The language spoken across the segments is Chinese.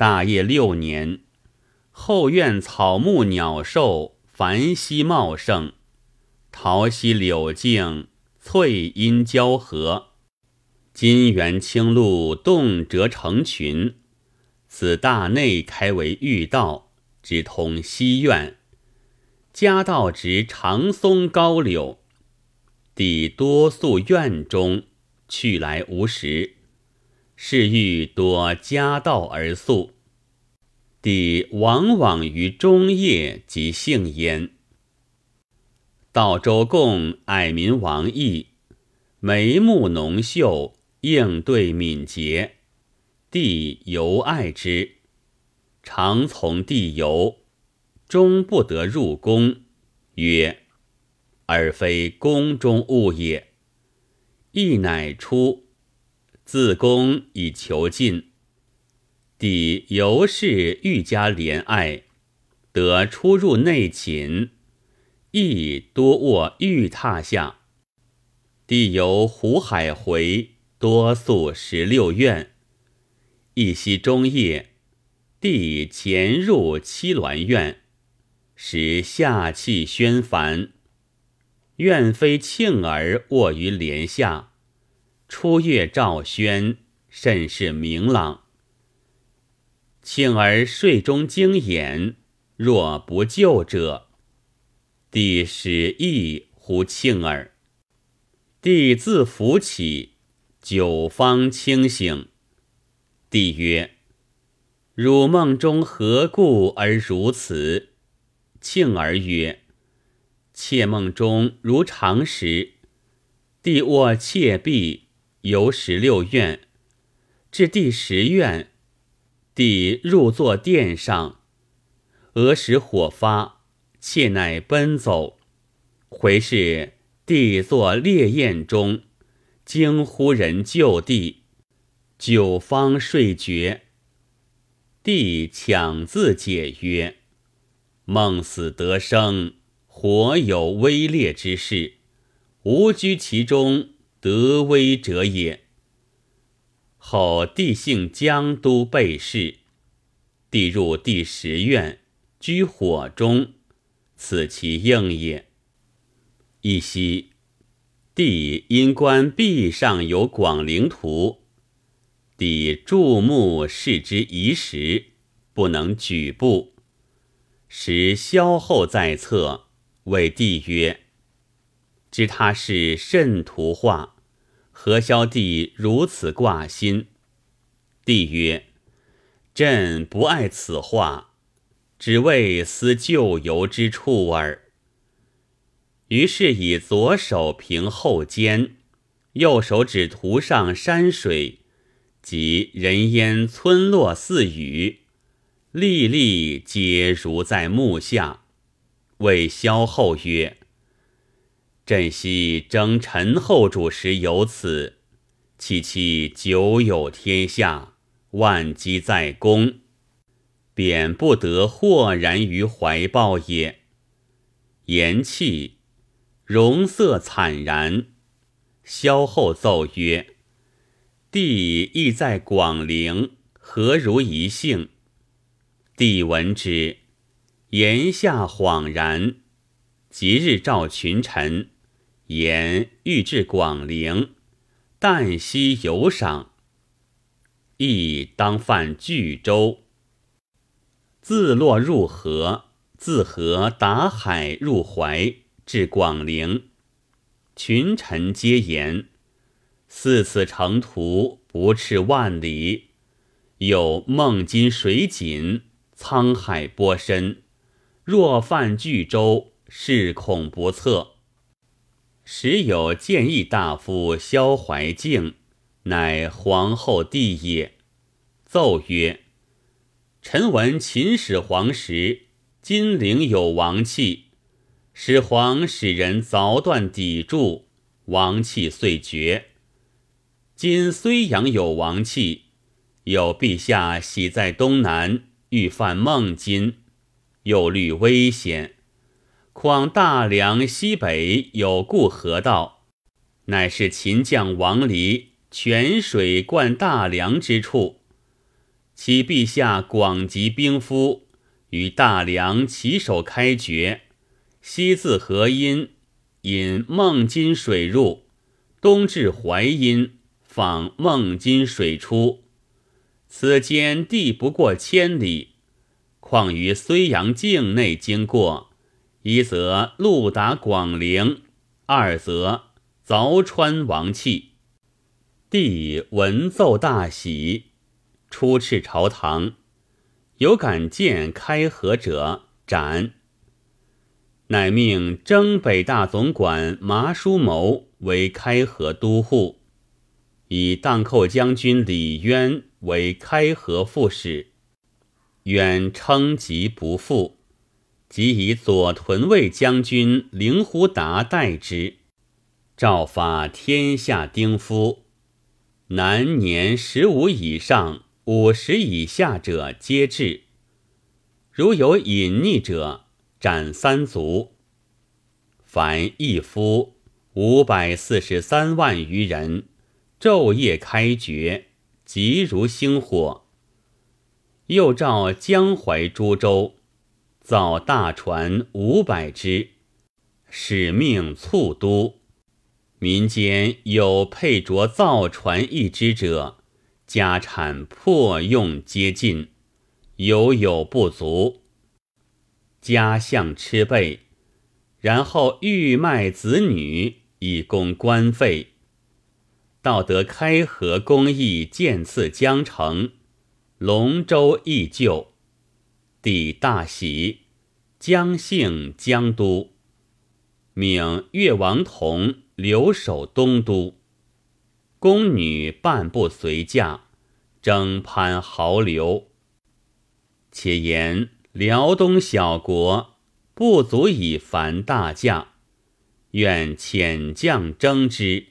大业六年，后院草木鸟兽繁稀茂盛，桃溪柳径翠阴交合，金源清露动辄成群。此大内开为御道，直通西院。家道植长松高柳，地多宿院中，去来无时。是欲多家道而宿，帝往往于中夜即幸焉。道周贡爱民王义，眉目浓秀，应对敏捷，帝尤爱之，常从帝游，终不得入宫。曰：“而非宫中物也。”亦乃出。自宫以求进，帝尤是愈加怜爱，得出入内寝，亦多卧玉榻下。帝由湖海回，多宿十六院。一夕中夜，帝潜入七鸾院，时下气宣烦，愿妃庆儿卧于帘下。初月照轩，甚是明朗。庆儿睡中惊眼，若不救者，帝使意呼庆儿。帝自扶起，久方清醒。帝曰：“汝梦中何故而如此？”庆儿曰：“妾梦中如常时，帝卧妾壁。”游十六院，至第十院，帝入坐殿上，俄时火发，妾乃奔走。回视帝坐烈焰中，惊呼人就地，久方睡绝。帝强自解曰：“梦死得生，活有微烈之事，吾居其中。”得威者也。后帝幸江都备氏，帝入第十院，居火中，此其应也。一夕，帝因观壁上有广陵图，帝注目视之疑时，不能举步。时萧后在侧，谓帝曰。知他是甚图画，何萧帝如此挂心？帝曰：“朕不爱此画，只为思旧游之处耳。”于是以左手平后肩，右手指涂上山水及人烟村落似雨，历历皆如在目下。谓萧后曰。朕昔征陈后主时有此，其其久有天下，万机在公，贬不得豁然于怀抱也。言气，容色惨然。萧后奏曰：“帝亦在广陵，何如一幸？”帝闻之，言下恍然，即日召群臣。言欲至广陵，旦夕游赏，亦当泛巨舟，自落入河，自河打海入淮，至广陵。群臣皆言：似此程途不斥万里，有孟津水紧，沧海波深，若犯巨舟，是恐不测。时有谏议大夫萧怀敬，乃皇后弟也。奏曰：“臣闻秦始皇时，金陵有王气，始皇使人凿断砥柱，王气遂绝。今睢阳有王气，有陛下喜在东南，欲犯孟津，又虑危险。”况大梁西北有固河道，乃是秦将王离泉水灌大梁之处。其陛下广集兵夫，与大梁齐手开决，西自河阴，引孟津水入，东至淮阴，访孟津水出。此间地不过千里，况于睢阳境内经过，一则路达广陵，二则凿穿王气。帝闻奏大喜。出敕朝堂，有敢见开河者斩。乃命征北大总管麻叔谋为开河都护，以荡寇将军李渊为开河副使。渊称疾不复，即以左屯卫将军灵狐达代之。诏发天下丁夫，男年十五以上。五十以下者皆至，如有隐匿者，斩三族。凡一夫五百四十三万余人，昼夜开掘，急如星火。又召江淮诸州，造大船五百只，使命促都。民间有配着造船一只者。家产破用皆尽，犹有不足。家相吃备，然后欲卖子女以供官费。道德开河公义渐次江城，龙舟亦就。帝大喜，将幸江都，命越王同留守东都。宫女半不随驾，征攀豪流。且言辽东小国不足以烦大驾，愿遣将征之。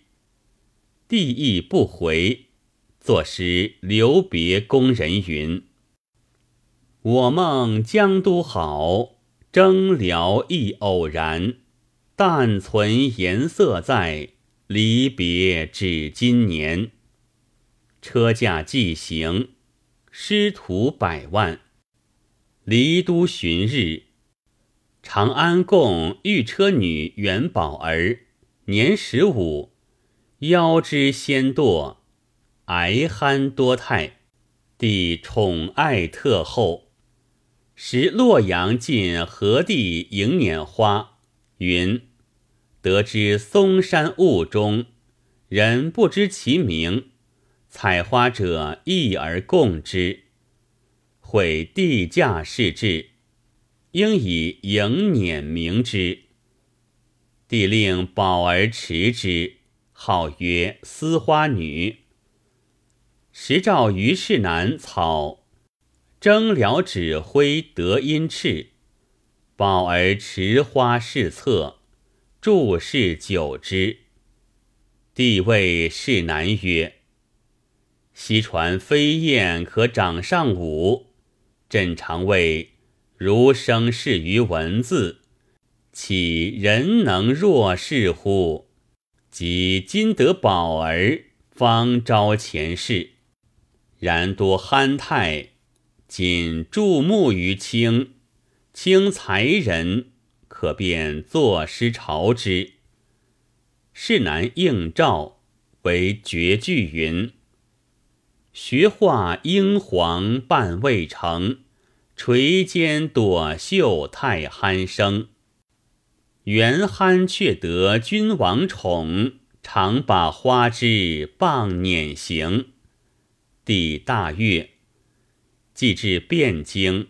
帝亦不回，作诗留别宫人云：“我梦江都好，征辽亦偶然。但存颜色在。”离别至今年，车驾既行，师徒百万。离都旬日，长安共御车女元宝儿，年十五，腰肢纤堕，矮憨多态，帝宠爱特厚。时洛阳近何地迎辇花，云。得知嵩山雾中，人不知其名，采花者异而共之。毁地价是至，应以迎辇名之。帝令宝儿持之，号曰丝花女。时召于氏南草，征辽指挥德音敕，宝儿持花试策。注视久之，帝谓世南曰：“昔传飞燕可掌上舞，朕常谓如生事于文字，岂人能若是乎？即今得宝儿，方招前世。然多憨态，仅注目于卿，卿才人。”可便作诗朝之。世南应诏为绝句云：“学画英皇半未成，垂肩朵袖太憨生。元憨却得君王宠，常把花枝傍辇行。”帝大悦，既至汴京，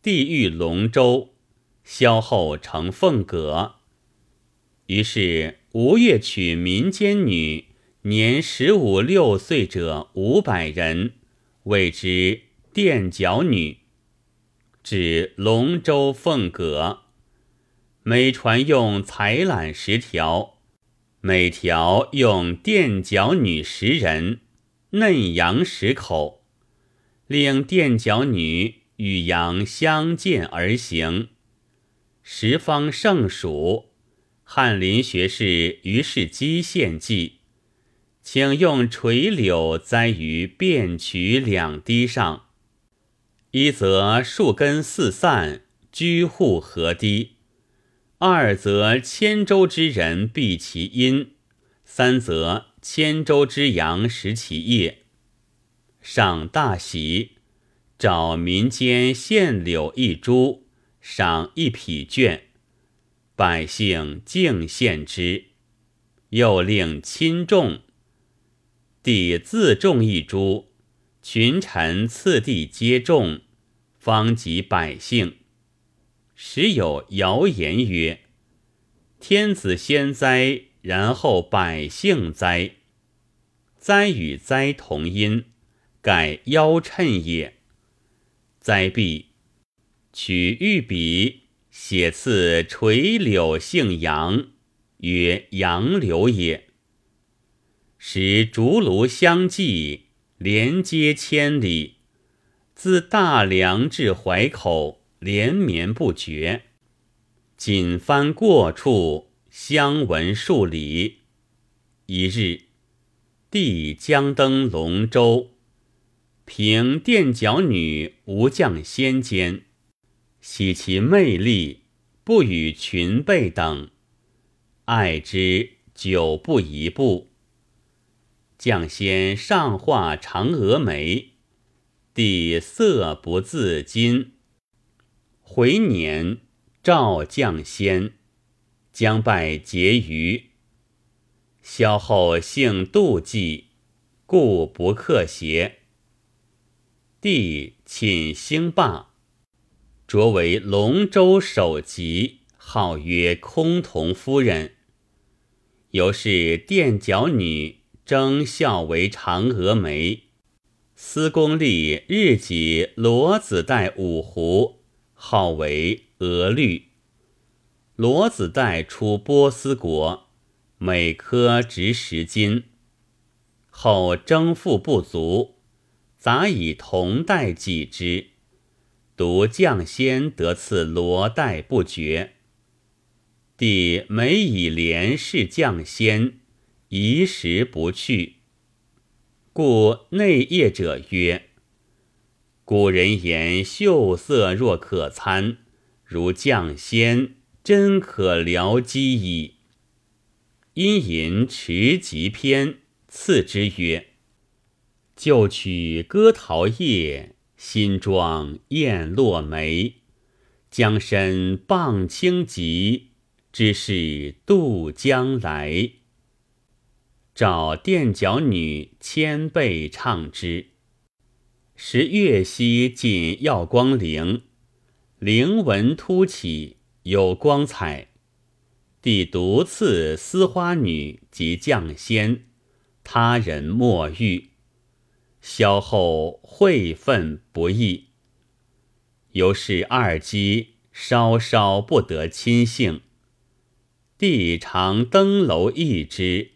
地狱龙舟。萧后成凤阁，于是吴越取民间女，年十五六岁者五百人，谓之垫脚女。指龙舟凤阁，每船用彩缆十条，每条用垫脚女十人，嫩羊十口，令垫脚女与羊相见而行。十方盛蜀，翰林学士于是基献计，请用垂柳栽于便渠两堤上，一则树根四散，居户河堤；二则千州之人避其阴；三则千州之阳食其叶。赏大喜，找民间献柳一株，赏一匹绢，百姓敬献之。又令亲种，帝自种一株。群臣次第皆种，方及百姓。时有谣言曰：“天子先灾，然后百姓灾。灾与灾同音，改腰衬也。灾毕，取玉笔写次垂柳姓杨，曰杨柳也。使竹庐相继。”连接千里，自大梁至淮口，连绵不绝。仅翻过处，相闻数里。一日，帝将登龙舟，凭垫脚女无将仙间，喜其魅力，不与群辈等，爱之久不一步。将先上画嫦娥眉，帝色不自禁。回年召将先，将拜婕妤。萧后性妒忌，故不克邪。帝请兴霸，擢为龙州首级，号曰崆峒夫人。由是垫脚女。征孝为嫦娥眉，司功立日己罗子带五湖，号为娥绿。罗子带出波斯国，每颗值十金。后征赋不足，杂以铜带给之，独将仙得赐罗带不绝。帝每以连氏将先。宜时不去，故内业者曰：“古人言秀色若可餐，如酱鲜，真可疗饥矣。”因吟持疾篇，赐之曰：“旧曲歌桃叶，新妆艳落梅，将身傍青棘，知是渡江来。”找垫脚女千倍唱之。时月夕近耀光陵，灵纹突起，有光彩。帝独赐丝花女及绛仙，他人莫遇。萧后会愤不义，由是二姬稍稍不得亲幸。帝常登楼议之。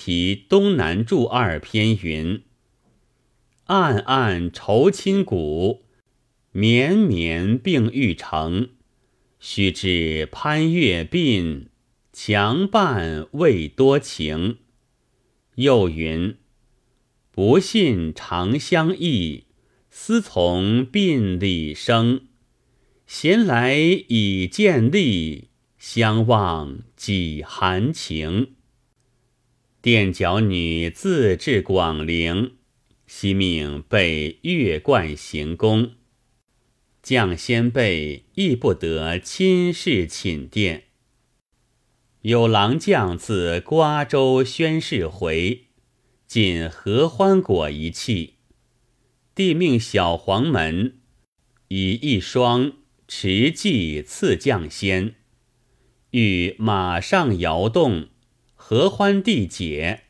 题东南注二篇云：“暗暗愁亲骨，绵绵并欲成。须知攀越鬓，强伴未多情。”又云：“不信长相忆，思从鬓里生。闲来已见力，相望几含情。”垫脚女自至广陵，惜命被月冠行宫。将先辈亦不得亲视寝殿。有郎将自瓜州宣誓回，仅合欢果一器。帝命小黄门以一双持骑赐将先，欲马上摇动。合欢地解，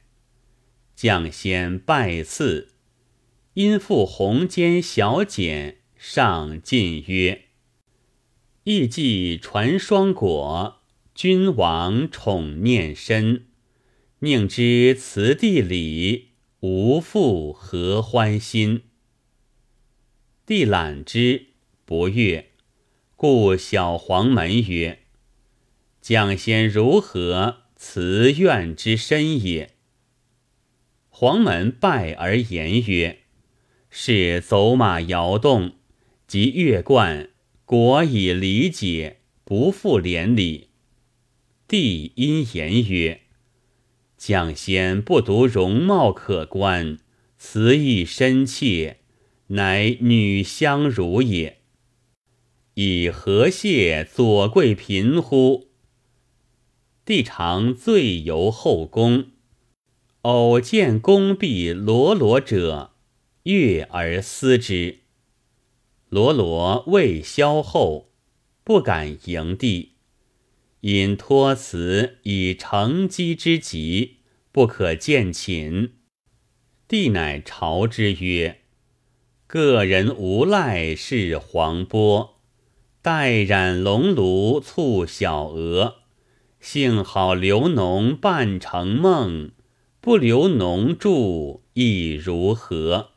将先拜赐，因复红笺小简上进曰：“意寄传双果，君王宠念深。宁知此地里，无复合欢心。”帝览之，不悦，故小黄门曰：“将先如何？”辞怨之深也。黄门拜而言曰：“是走马摇动，及月冠，果以理解，不复连理。帝因言曰：“将先不独容貌可观，词意深切，乃女相如也。以何谢左贵嫔乎？”帝常醉游后宫，偶见宫壁罗罗者，悦而思之。罗罗未消后，不敢迎帝，因托辞以乘机之急，不可见寝。帝乃朝之曰：“个人无赖是黄波，待染龙炉促小娥。幸好刘农半成梦，不留农住亦如何？”